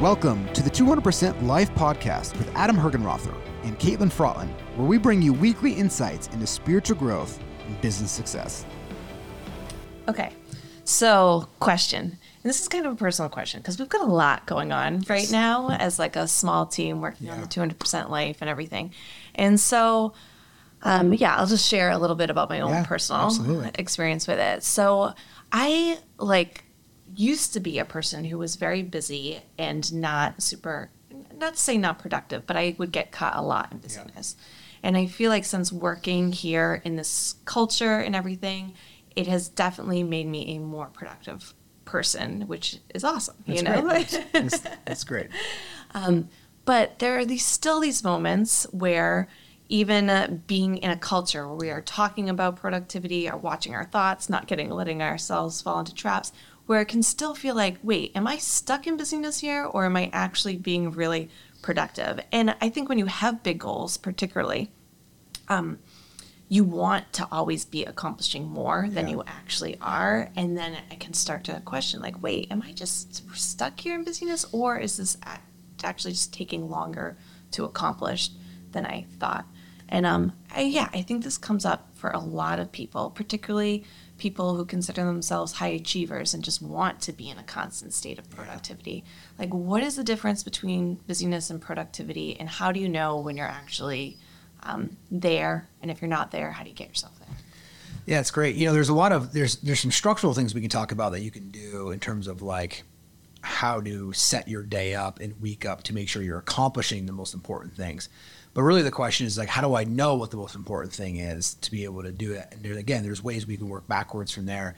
Welcome to the 200% Life Podcast with Adam Hergenrother and Caitlin Frotland, where we bring you weekly insights into spiritual growth and business success. Okay, so question. And this is kind of a personal question because we've got a lot going on right now as like a small team working on the 200% life and everything. And so, um, yeah, I'll just share a little bit about my own Yeah, personal absolutely. experience with it. So I like used to be a person who was very busy and not super, not to say not productive, but I would get caught a lot in busyness. And I feel like since working here in this culture and everything, it has definitely made me a more productive person, which is awesome. you know, That's, that's great. but there are these still these moments where even uh, being in a culture where we are talking about productivity or watching our thoughts not getting letting ourselves fall into traps where it can still feel like wait am i stuck in busyness here or am i actually being really productive? And i think when you have big goals particularly um, you want to always be accomplishing more than Yeah. you actually are. And then i can start to question like wait am i just stuck here in busyness or is this actually just taking longer to accomplish than i thought and um, I, yeah i think this comes up for a lot of people particularly people who consider themselves high achievers and just want to be in a constant state of productivity like what is the difference between busyness and productivity and how do you know when you're actually um, there and if you're not there how do you get yourself there Yeah, it's great. You know, there's a lot of there's there's some structural things we can talk about that you can do in terms of like how to set your day up and week up to make sure you're accomplishing the most important things. But really the question is like how do I know what the most important thing is to be able to do it? And there, again, there's ways we can work backwards from there.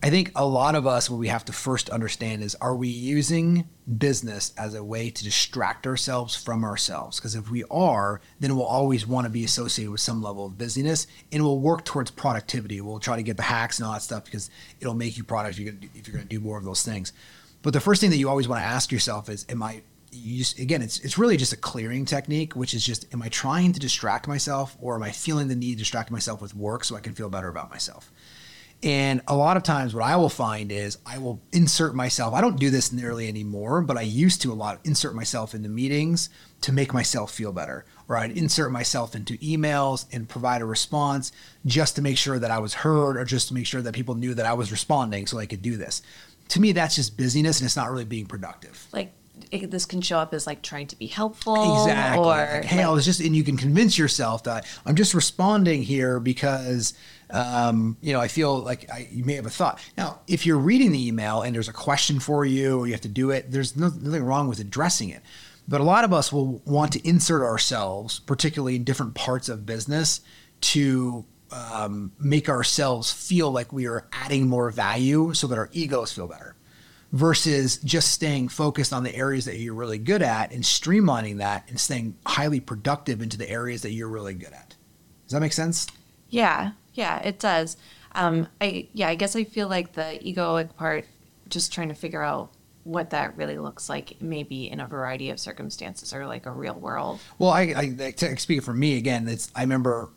I think a lot of us what we have to first understand is are we using business as a way to distract ourselves from ourselves? Because if we are, then we'll always want to be associated with some level of busyness and we'll work towards productivity. We'll try to get the hacks and all that stuff because it'll make you productive if you're going to do more of those things. But the first thing that you always want to ask yourself is, am I, you just, again, it's, it's really just a clearing technique, which is just, am I trying to distract myself or am I feeling the need to distract myself with work so I can feel better about myself? And a lot of times, what I will find is I will insert myself. I don't do this nearly anymore, but I used to a lot. Insert myself into meetings to make myself feel better, or I'd insert myself into emails and provide a response just to make sure that I was heard, or just to make sure that people knew that I was responding, so I could do this. To me, that's just busyness, and it's not really being productive. like it, this can show up as like trying to be helpful Exactly. or Like, hey, I was just, and you can convince yourself that I'm just responding here because, um, you know, I feel like I, you may have a thought. Now, if you're reading the email and there's a question for you or you have to do it, there's no, nothing wrong with addressing it. But a lot of us will want to insert ourselves, particularly in different parts of business, to um, make ourselves feel like we are adding more value so that our egos feel better versus just staying focused on the areas that you're really good at and streamlining that and staying highly productive into the areas that you're really good at. Does that make sense? yeah yeah it does um i yeah i guess i feel like the egoic part just trying to figure out what that really looks like maybe in a variety of circumstances or like a real world Well, I, I, I speak for me again, it's I remember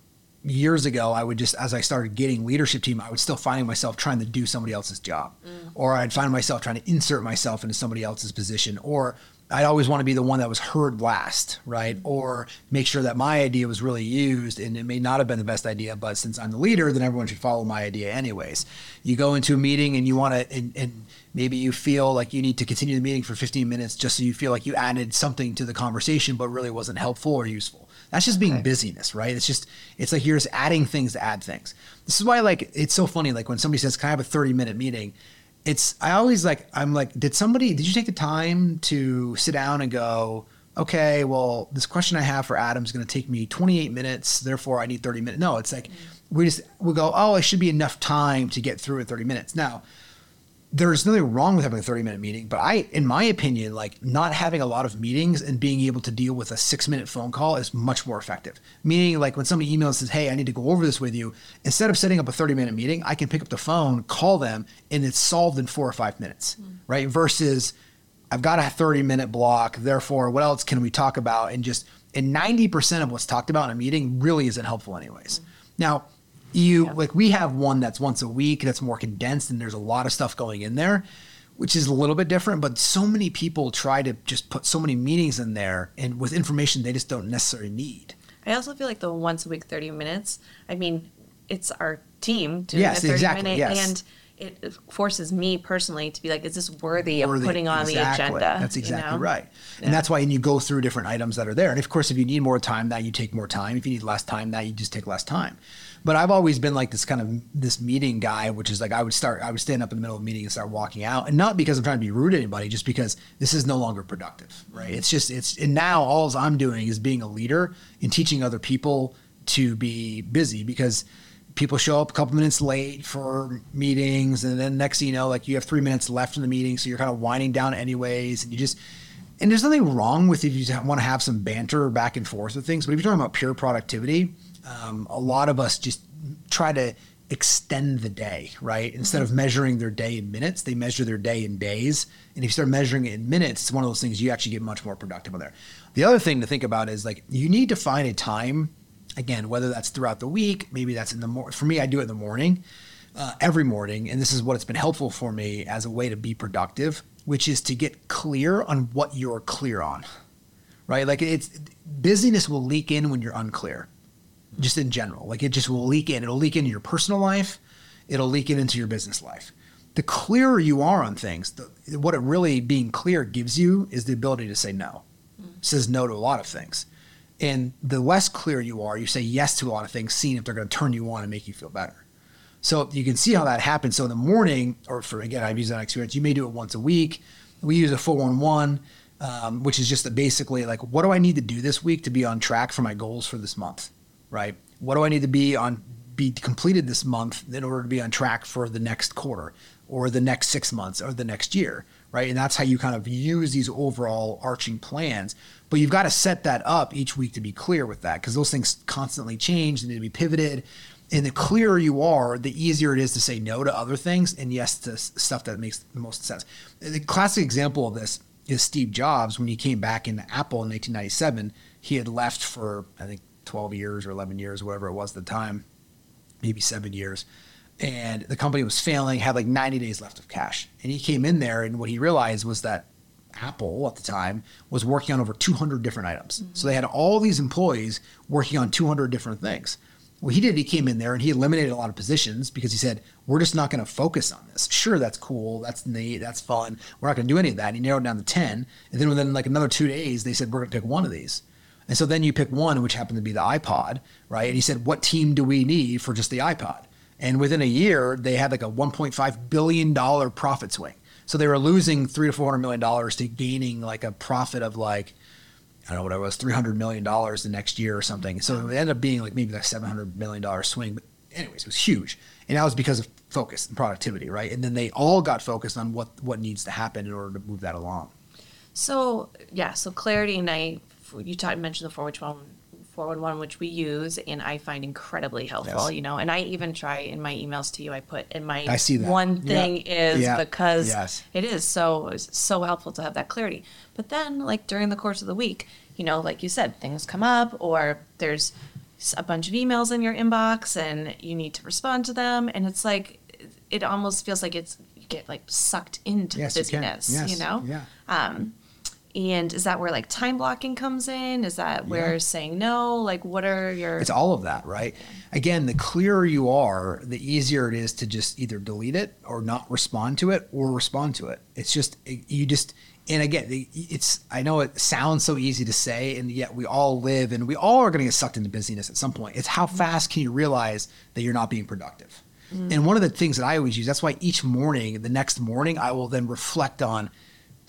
years ago I would just as I started getting leadership team, I would still finding myself trying to do somebody else's job, mm. or I'd find myself trying to insert myself into somebody else's position, or I'd always want to be the one that was heard last, right? Mm. Or make sure that my idea was really used, and it may not have been the best idea, but since I'm the leader, then everyone should follow my idea anyways. You go into a meeting and you want to, and, and maybe you feel like you need to continue the meeting for 15 minutes just so you feel like you added something to the conversation, but really wasn't helpful or useful. That's just being busyness, right? It's just, it's like you're just adding things to add things. This is why, like, it's so funny. Like when somebody says, "Can I have a 30 minute meeting?" It's I always like I'm like, did somebody did you take the time to sit down and go, okay, well, this question I have for Adam is going to take me 28 minutes, therefore I need 30 minutes. No, it's like we just we go, oh, it should be enough time to get through in 30 minutes. Now, there's nothing wrong with having a 30 minute meeting, but I, in my opinion, like not having a lot of meetings and being able to deal with a six minute phone call is much more effective. Meaning, like when somebody emails and says, Hey, I need to go over this with you, instead of setting up a 30 minute meeting, I can pick up the phone, call them, and it's solved in four or five minutes, mm. right? Versus I've got a 30 minute block. Therefore, what else can we talk about? And just, and 90% of what's talked about in a meeting really isn't helpful, anyways. Mm. Now, you Yeah. like we have one that's once a week that's more condensed and there's a lot of stuff going in there which is a little bit different. But so many people try to just put so many meetings in there and with information they just don't necessarily need. I also feel like the once a week 30 minutes, I mean, it's our team doing Yes, 30 exactly, minute yes. and it forces me personally to be like, is this worthy, Worthy- of putting on exactly. the agenda? That's you exactly know? right. Yeah. And that's why and you go through different items that are there. And of course, if you need more time, that you take more time. If you need less time, that you just take less time. But I've always been like this kind of this meeting guy, which is like I would start, I would stand up in the middle of a meeting and start walking out, and not because I'm trying to be rude to anybody, just because this is no longer productive, right? It's just it's and now all I'm doing is being a leader and teaching other people to be busy because people show up a couple minutes late for meetings and then next thing you know like you have three minutes left in the meeting so you're kind of winding down anyways and you just and there's nothing wrong with if you want to have some banter back and forth with things but if you're talking about pure productivity um, a lot of us just try to extend the day right? Instead of measuring their day in minutes they measure their day in days. And if you start measuring it in minutes it's one of those things you actually get much more productive on there. The other thing to think about is like you need to find a time again, whether that's throughout the week, maybe that's in the morning. For me, I do it in the morning, uh, every morning, and this is what it's been helpful for me as a way to be productive, which is to get clear on what you're clear on, right? Like it's busyness will leak in when you're unclear, just in general. Like it just will leak in. It'll leak into your personal life. It'll leak in into your business life. The clearer you are on things, the, what it really being clear gives you is the ability to say no. Says no to a lot of things. And the less clear you are, you say yes to a lot of things, seeing if they're going to turn you on and make you feel better. So you can see how that happens. So in the morning, or for again, I've used that experience. You may do it once a week. We use a four one one, um, which is just basically like, what do I need to do this week to be on track for my goals for this month, right? What do I need to be on be completed this month in order to be on track for the next quarter or the next six months or the next year, right? And that's how you kind of use these overall arching plans. But you've got to set that up each week to be clear with that because those things constantly change. They need to be pivoted. And the clearer you are, the easier it is to say no to other things and yes to stuff that makes the most sense. The classic example of this is Steve Jobs when he came back into Apple in 1997. He had left for, I think, 12 years or 11 years, whatever it was at the time, maybe seven years. And the company was failing, had like 90 days left of cash. And he came in there, and what he realized was that Apple at the time was working on over 200 different items. Mm-hmm. So they had all these employees working on 200 different things. What he did, he came in there and he eliminated a lot of positions because he said, We're just not going to focus on this. Sure, that's cool. That's neat. That's fun. We're not going to do any of that. And he narrowed down to 10. And then within like another two days, they said, We're going to pick one of these. And so then you pick one, which happened to be the iPod, right? And he said, What team do we need for just the iPod? And within a year, they had like a $1.5 billion profit swing. So they were losing three to four hundred million dollars to gaining like a profit of like I don't know what it was, three hundred million dollars the next year or something. So it ended up being like maybe like seven hundred million dollar swing. But anyways, it was huge, and that was because of focus and productivity, right? And then they all got focused on what what needs to happen in order to move that along. So yeah, so clarity and I, you talked mentioned the four which one, four one one, which we use, and I find incredibly helpful. Yes. You know, and I even try in my emails to you. I put in my I see that. one Yeah. thing is Yeah. because Yes. it is so so helpful to have that clarity. But then, like during the course of the week, you know, like you said, things come up, or there's a bunch of emails in your inbox, and you need to respond to them, and it's like it almost feels like it's you get like sucked into Yes, the you busyness. Yes. You know. Yeah. Um, and is that where like time blocking comes in? Is that where Yeah. saying no? Like, what are your? It's all of that, right? Again, the clearer you are, the easier it is to just either delete it or not respond to it or respond to it. It's just you just and again, it's I know it sounds so easy to say, and yet we all live and we all are going to get sucked into busyness at some point. It's how mm-hmm. fast can you realize that you're not being productive? Mm-hmm. And one of the things that I always use, that's why each morning, the next morning, I will then reflect on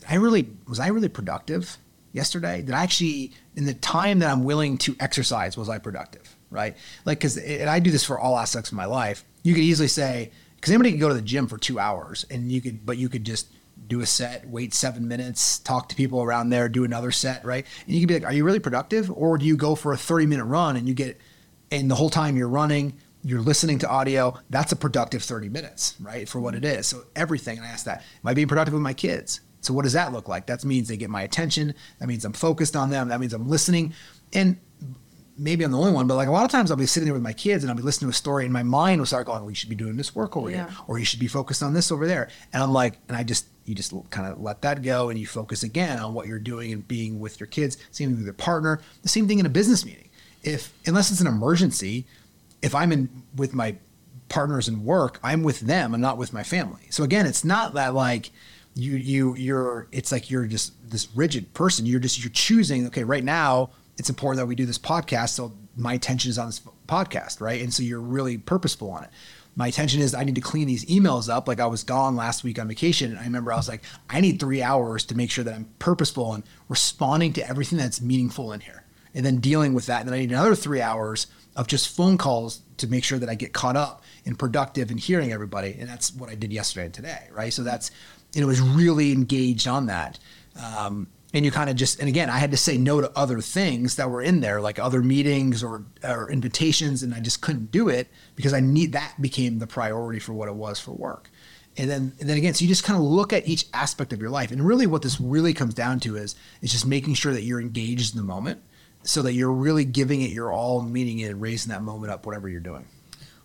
I really was I really productive yesterday? Did I actually in the time that I'm willing to exercise was I productive? Right? Like because and I do this for all aspects of my life. You could easily say because anybody could go to the gym for two hours and you could but you could just do a set, wait seven minutes, talk to people around there, do another set, right? And you could be like, are you really productive? Or do you go for a 30 minute run and you get and the whole time you're running, you're listening to audio, that's a productive 30 minutes, right? For what it is. So everything, and I ask that, am I being productive with my kids? So what does that look like? That means they get my attention. That means I'm focused on them. That means I'm listening. And maybe I'm the only one, but like a lot of times I'll be sitting there with my kids and I'll be listening to a story and my mind will start going, well, you should be doing this work over Yeah. here, or you should be focused on this over there. And I'm like, and I just, you just kind of let that go and you focus again on what you're doing and being with your kids. Same thing with your partner. The same thing in a business meeting. If, unless it's an emergency, if I'm in with my partners in work, I'm with them. I'm not with my family. So again, it's not that like you you you're it's like you're just this rigid person. You're just you're choosing, okay, right now it's important that we do this podcast. So my attention is on this podcast, right? And so you're really purposeful on it. My attention is I need to clean these emails up. Like I was gone last week on vacation. And I remember I was like, I need three hours to make sure that I'm purposeful and responding to everything that's meaningful in here and then dealing with that. And then I need another three hours of just phone calls to make sure that I get caught up and productive and hearing everybody. And that's what I did yesterday and today, right? So that's, and it was really engaged on that. Um, and you kind of just, and again, I had to say no to other things that were in there, like other meetings or, or invitations, and I just couldn't do it because I need that became the priority for what it was for work. And then, and then again, so you just kind of look at each aspect of your life, and really, what this really comes down to is is just making sure that you're engaged in the moment, so that you're really giving it your all, meaning it, and raising that moment up, whatever you're doing.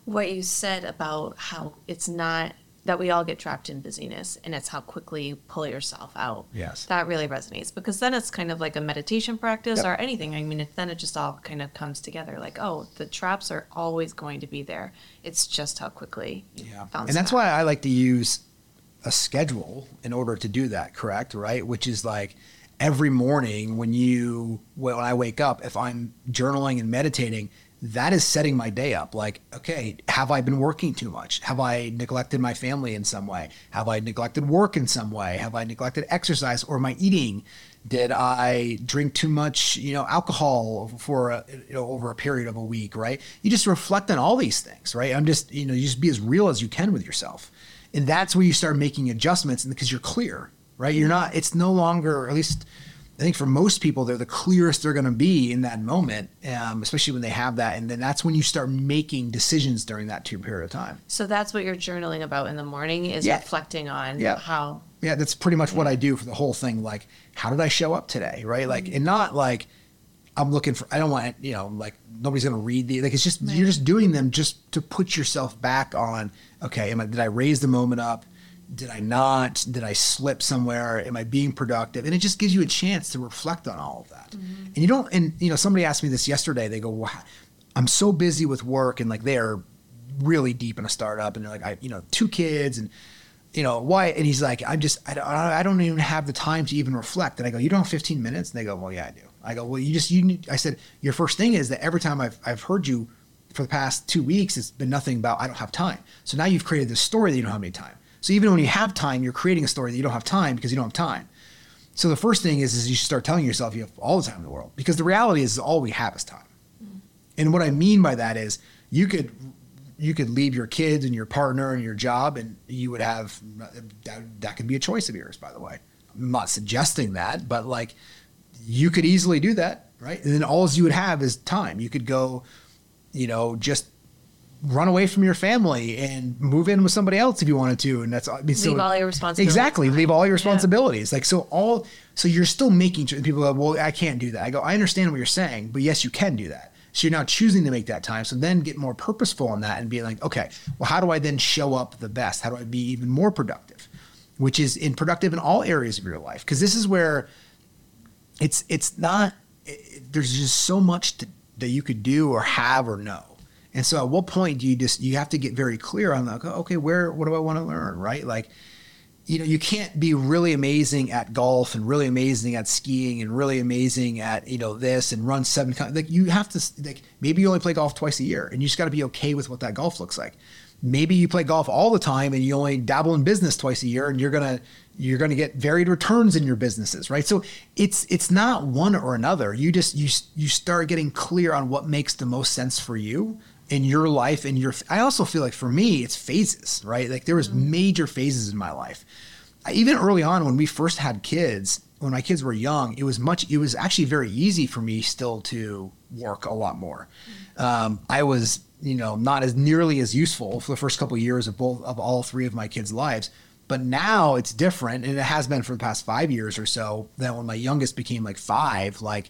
what you said about how it's not that we all get trapped in busyness and it's how quickly you pull yourself out. Yes. That really resonates because then it's kind of like a meditation practice Yep. or anything. I mean, it, then it just all kind of comes together like, oh, the traps are always going to be there. It's just how quickly bounce And that's why I like to use a schedule in order to do that, correct? Right? Which is like every morning when you when I wake up, if I'm journaling and meditating, that is setting my day up. Like, okay, have I been working too much? Have I neglected my family in some way? Have I neglected work in some way? Have I neglected exercise or my eating? Did I drink too much, you know, alcohol for a, you know over a period of a week? Right? You just reflect on all these things, right? I'm just you know you just be as real as you can with yourself, and that's where you start making adjustments, and because you're clear, right? You're not. It's no longer, at least I think for most people, they're the clearest they're going to be in that moment, um, especially when they have that, and then that's when you start making decisions during that two period of time. So that's what you're journaling about in the morning is Yeah. reflecting on Yeah. how Yeah, that's pretty much what I do for the whole thing. Like, how did I show up today? Right? Like, and not like I'm looking for. I don't want you know, like nobody's gonna read the. Like, it's just you're just doing them just to put yourself back on. Okay, am I? Did I raise the moment up? Did I not? Did I slip somewhere? Am I being productive? And it just gives you a chance to reflect on all of that. Mm-hmm. And you don't. And you know, somebody asked me this yesterday. They go, "Wow, I'm so busy with work," and like they're really deep in a startup, and they're like, I, you know, two kids and you know why and he's like i'm just I don't, I don't even have the time to even reflect and i go you don't have 15 minutes and they go well yeah i do i go well you just you need i said your first thing is that every time i've, I've heard you for the past two weeks it's been nothing about i don't have time so now you've created this story that you don't have any time so even when you have time you're creating a story that you don't have time because you don't have time so the first thing is, is you should start telling yourself you have all the time in the world because the reality is all we have is time mm-hmm. and what I mean by that is you could you could leave your kids and your partner and your job and you would have that, that could be a choice of yours by the way. I'm not suggesting that, but like you could easily do that, right? And then all you would have is time. You could go, you know, just run away from your family and move in with somebody else if you wanted to and that's I mean, so- Leave all your responsibilities exactly leave all your Yeah. responsibilities. Like so all so you're still making people go well i can't do that. I go i understand what you're saying but yes you can do that. So you're now choosing to make that time. So then get more purposeful on that and be like okay well how do i then show up the best? How do i be even more productive? Which is in productive in all areas of your life because this is where it's it's not it, there's just so much to, that you could do or have or know and so at what point do you just you have to get very clear on like okay where what do i want to learn? Right? Like you know you can't be really amazing at golf and really amazing at skiing and really amazing at you know this and run seven like you have to like maybe you only play golf twice a year and you just got to be okay with what that golf looks like. Maybe you play golf all the time and you only dabble in business twice a year and you're gonna you're gonna get varied returns in your businesses right? So it's it's not one or another. You just you you start getting clear on what makes the most sense for you in your life and your i also feel like for me it's phases right? Like there was major phases in my life. I- even early on when we first had kids when my kids were young it was much it was actually very easy for me still to work a lot more. Um, i was you know not as nearly as useful for the first couple of years of both of all three of my kids lives. But now it's different and it has been for the past five years or so that when my youngest became like five like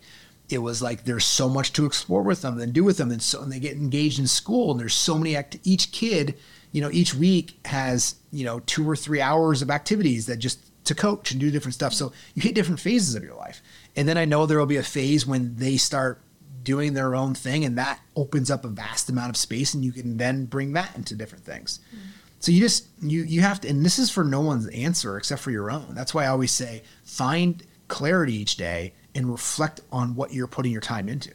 it was like there's so much to explore with them and do with them. And so and they get engaged in school and there's so many act- each kid you know each week has you know two or three hours of activities that just to coach and do different stuff. So you hit different phases of your life. And then i know there will be a phase when they start doing their own thing and that opens up a vast amount of space and you can then bring that into different things. Mm-hmm. So you just you you have to and this is for no one's answer except for your own. That's why i always say find clarity each day and reflect on what you're putting your time into.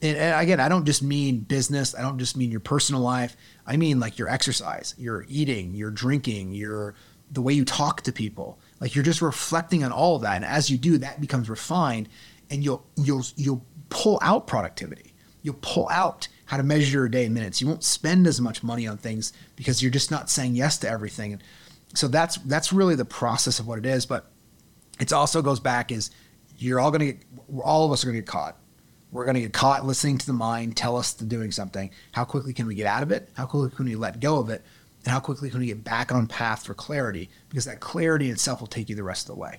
And, and again i don't just mean business. I don't just mean your personal life. I mean like your exercise your eating your drinking your the way you talk to people. Like you're just reflecting on all of that. And as you do that becomes refined and you'll you'll you'll pull out productivity. You'll pull out how to measure your day in minutes. You won't spend as much money on things because you're just not saying yes to everything. And so that's that's really the process of what it is. But it also goes back is you're all going to get all of us are going to get caught we're going to get caught listening to the mind tell us to doing something how quickly can we get out of it how quickly can we let go of it and how quickly can we get back on path for clarity because that clarity itself will take you the rest of the way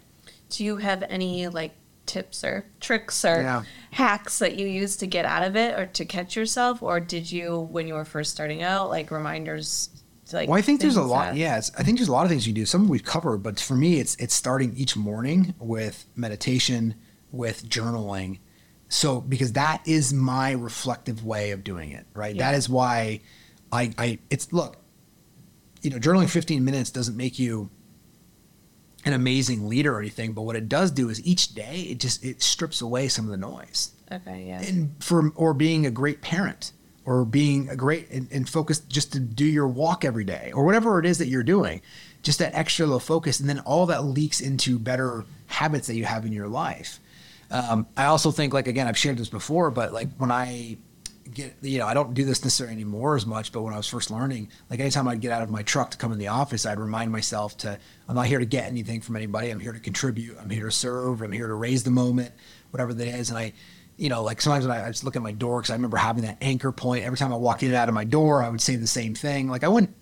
Do you have any like tips or tricks or Yeah. hacks that you use to get out of it or to catch yourself? Or did you, when you were first starting out, like reminders? Like well i think there's a lot that- yeah i think there's a lot of things you can do some we've covered but for me it's it's starting each morning with meditation with journaling so because that is my reflective way of doing it right Yeah. that is why i i it's look you know journaling 15 minutes doesn't make you an amazing leader or anything but what it does do is each day it just it strips away some of the noise Okay, yeah. and for or being a great parent or being a great and, and focused just to do your walk every day or whatever it is that you're doing just that extra little focus and then all that leaks into better habits that you have in your life. Um, i also think like again i've shared this before but like when i get you know i don't do this necessarily anymore as much but when i was first learning like anytime i'd get out of my truck to come in the office i'd remind myself to i'm not here to get anything from anybody. I'm here to contribute. I'm here to serve. I'm here to raise the moment whatever that is. And i you know like sometimes when i, I just look at my door because i remember having that anchor point. Every time i walked in and out of my door i would say the same thing. Like i wouldn't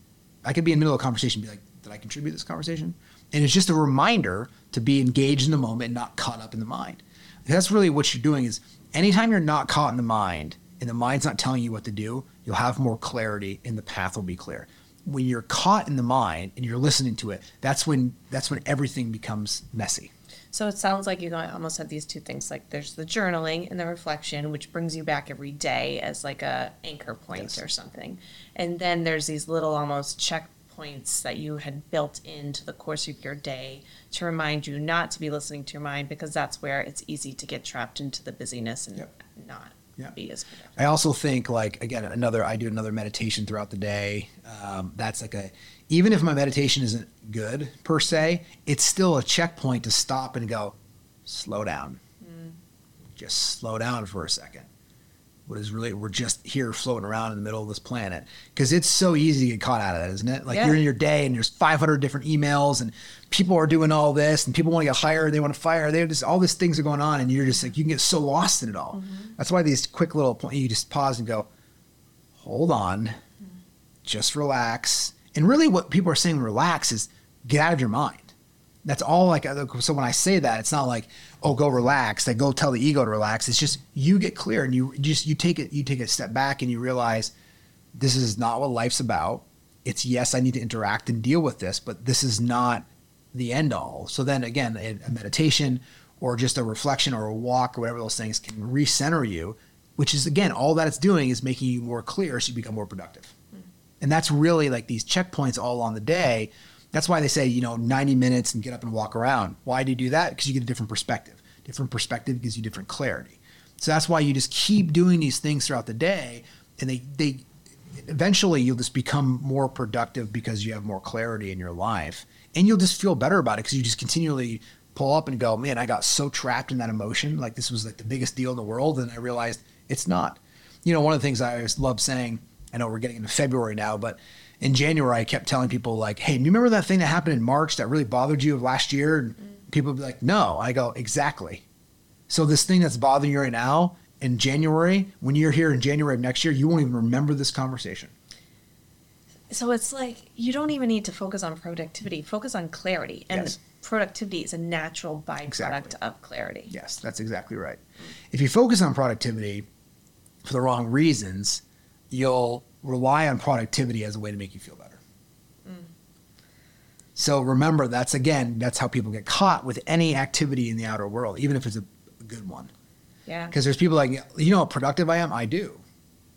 i could be in the middle of a conversation and be like did i contribute this conversation? And it's just a reminder to be engaged in the moment and not caught up in the mind. That's really what you're doing is anytime you're not caught in the mind and the mind's not telling you what to do you'll have more clarity and the path will be clear. When you're caught in the mind and you're listening to it that's when that's when everything becomes messy So it sounds like you almost have these two things. Like there's the journaling and the reflection, which brings you back every day as like a anchor point Yes. or something. And then there's these little almost checkpoints that you had built into the course of your day to remind you not to be listening to your mind because that's where it's easy to get trapped into the busyness and Yep. not Yep. be as productive. I also think like again another I do another meditation throughout the day. Um, that's like a even if my meditation isn't good per se, it's still a checkpoint to stop and go, slow down, just slow down for a second. What is really we're just here floating around in the middle of this planet because it's so easy to get caught out of that, isn't it? Like Yeah. you're in your day and there's 500 different emails and people are doing all this and people want to get hired, they want to fire, they just all these things are going on and you're just like you can get so lost in it all. Mm-hmm. That's why these quick little point you just pause and go, hold on, just relax. And really, what people are saying, relax, is get out of your mind. That's all. Like, uh, so when I say that, it's not like, oh, go relax. Like, go tell the ego to relax. It's just you get clear and you just you take it. You take a step back and you realize this is not what life's about. It's yes, I need to interact and deal with this, but this is not the end all. So then again, a a meditation or just a reflection or a walk or whatever those things can recenter you, which is again, all that it's doing is making you more clear so you become more productive. And that's really like these checkpoints all on the day. That's why they say, you know, 90 minutes and get up and walk around. Why do you do that? Because you get a different perspective. Different perspective gives you different clarity. So that's why you just keep doing these things throughout the day and they they eventually you'll just become more productive because you have more clarity in your life and you'll just feel better about it because you just continually pull up and go man i got so trapped in that emotion like this was like the biggest deal in the world and i realized it's not you know one of the things i always love saying i know we're getting into february now but in january i kept telling people like hey do you remember that thing that happened in march that really bothered you of last year and mm. people would be like no i go exactly so this thing that's bothering you right now in January, when you're here in January of next year, you won't even remember this conversation. So it's like you don't even need to focus on productivity. Focus on clarity, and Yes. productivity is a natural byproduct Exactly. of clarity. Yes, that's exactly right. If you focus on productivity for the wrong reasons, you'll rely on productivity as a way to make you feel better. Mm. So remember, that's again, that's how people get caught with any activity in the outer world, even if it's a, a good one. Yeah. Because there's people like, you know how productive I am? I do.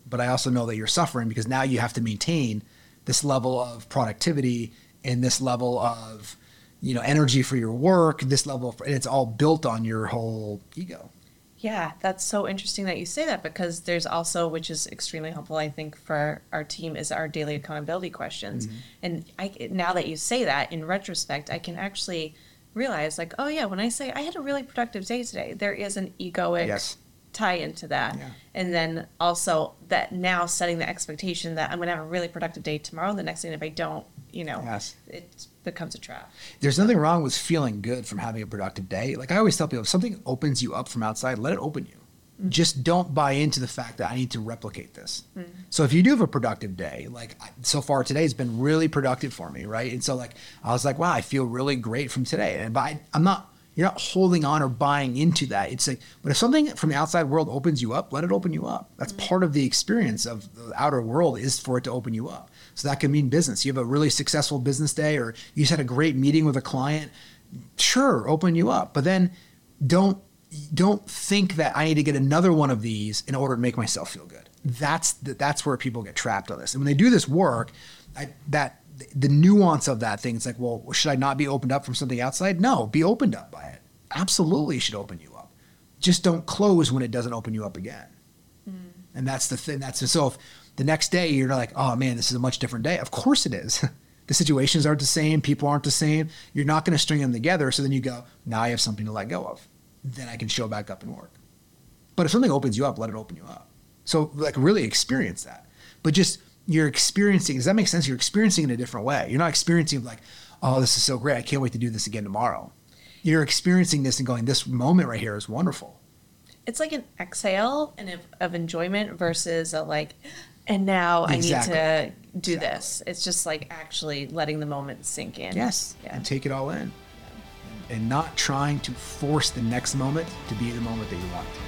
But I also know that you're suffering because now you have to maintain this level of productivity and this level of, you know, energy for your work, this level of, and it's all built on your whole ego. Yeah, that's so interesting that you say that because there's also, which is extremely helpful, I think, for our team, is our daily accountability questions. Mm-hmm. And I now that you say that, in retrospect, I can actually realize, like, oh yeah, when I say I had a really productive day today, there is an egoic Yes. tie into that. Yeah. And then also that now setting the expectation that I'm going to have a really productive day tomorrow. The next thing, if I don't, you know, Yes. it becomes a trap. There's nothing wrong with feeling good from having a productive day. Like I always tell people, if something opens you up from outside, let it open you. Mm-hmm. Just don't buy into the fact that I need to replicate this. Mm-hmm. So if you do have a productive day, like so far today has been really productive for me, right? And so like I was like, wow, I feel really great from today. And but I, I'm not. You're not holding on or buying into that. It's like, but if something from the outside world opens you up, let it open you up. That's mm-hmm. part of the experience of the outer world is for it to open you up. So that can mean business. You have a really successful business day, or you just had a great meeting with a client. Sure open you up but then don't don't think that i need to get another one of these in order to make myself feel good. That's the, that's where people get trapped on this. And when they do this work I, that the nuance of that thing it's like well should i not be opened up from something outside? No be opened up by it. Absolutely should open you up. Just don't close when it doesn't open you up again. Mm. And that's the thing that's so if the next day you're like oh man this is a much different day. Of course it is. The situations aren't the same. People aren't the same. You're not going to string them together so then you go now i have something to let go of. Then i can show back up and work. But if something opens you up let it open you up. So like really experience that. But just you're experiencing does that make sense? You're experiencing in a different way. You're not experiencing like oh this is so great. I can't wait to do this again tomorrow. You're experiencing this and going this moment right here is wonderful. It's like an exhale and of, of enjoyment versus a like and now i need to do Exactly. this it's just like actually letting the moment sink in Yes. yeah And take it all in. And not trying to force the next moment to be the moment that you want to be.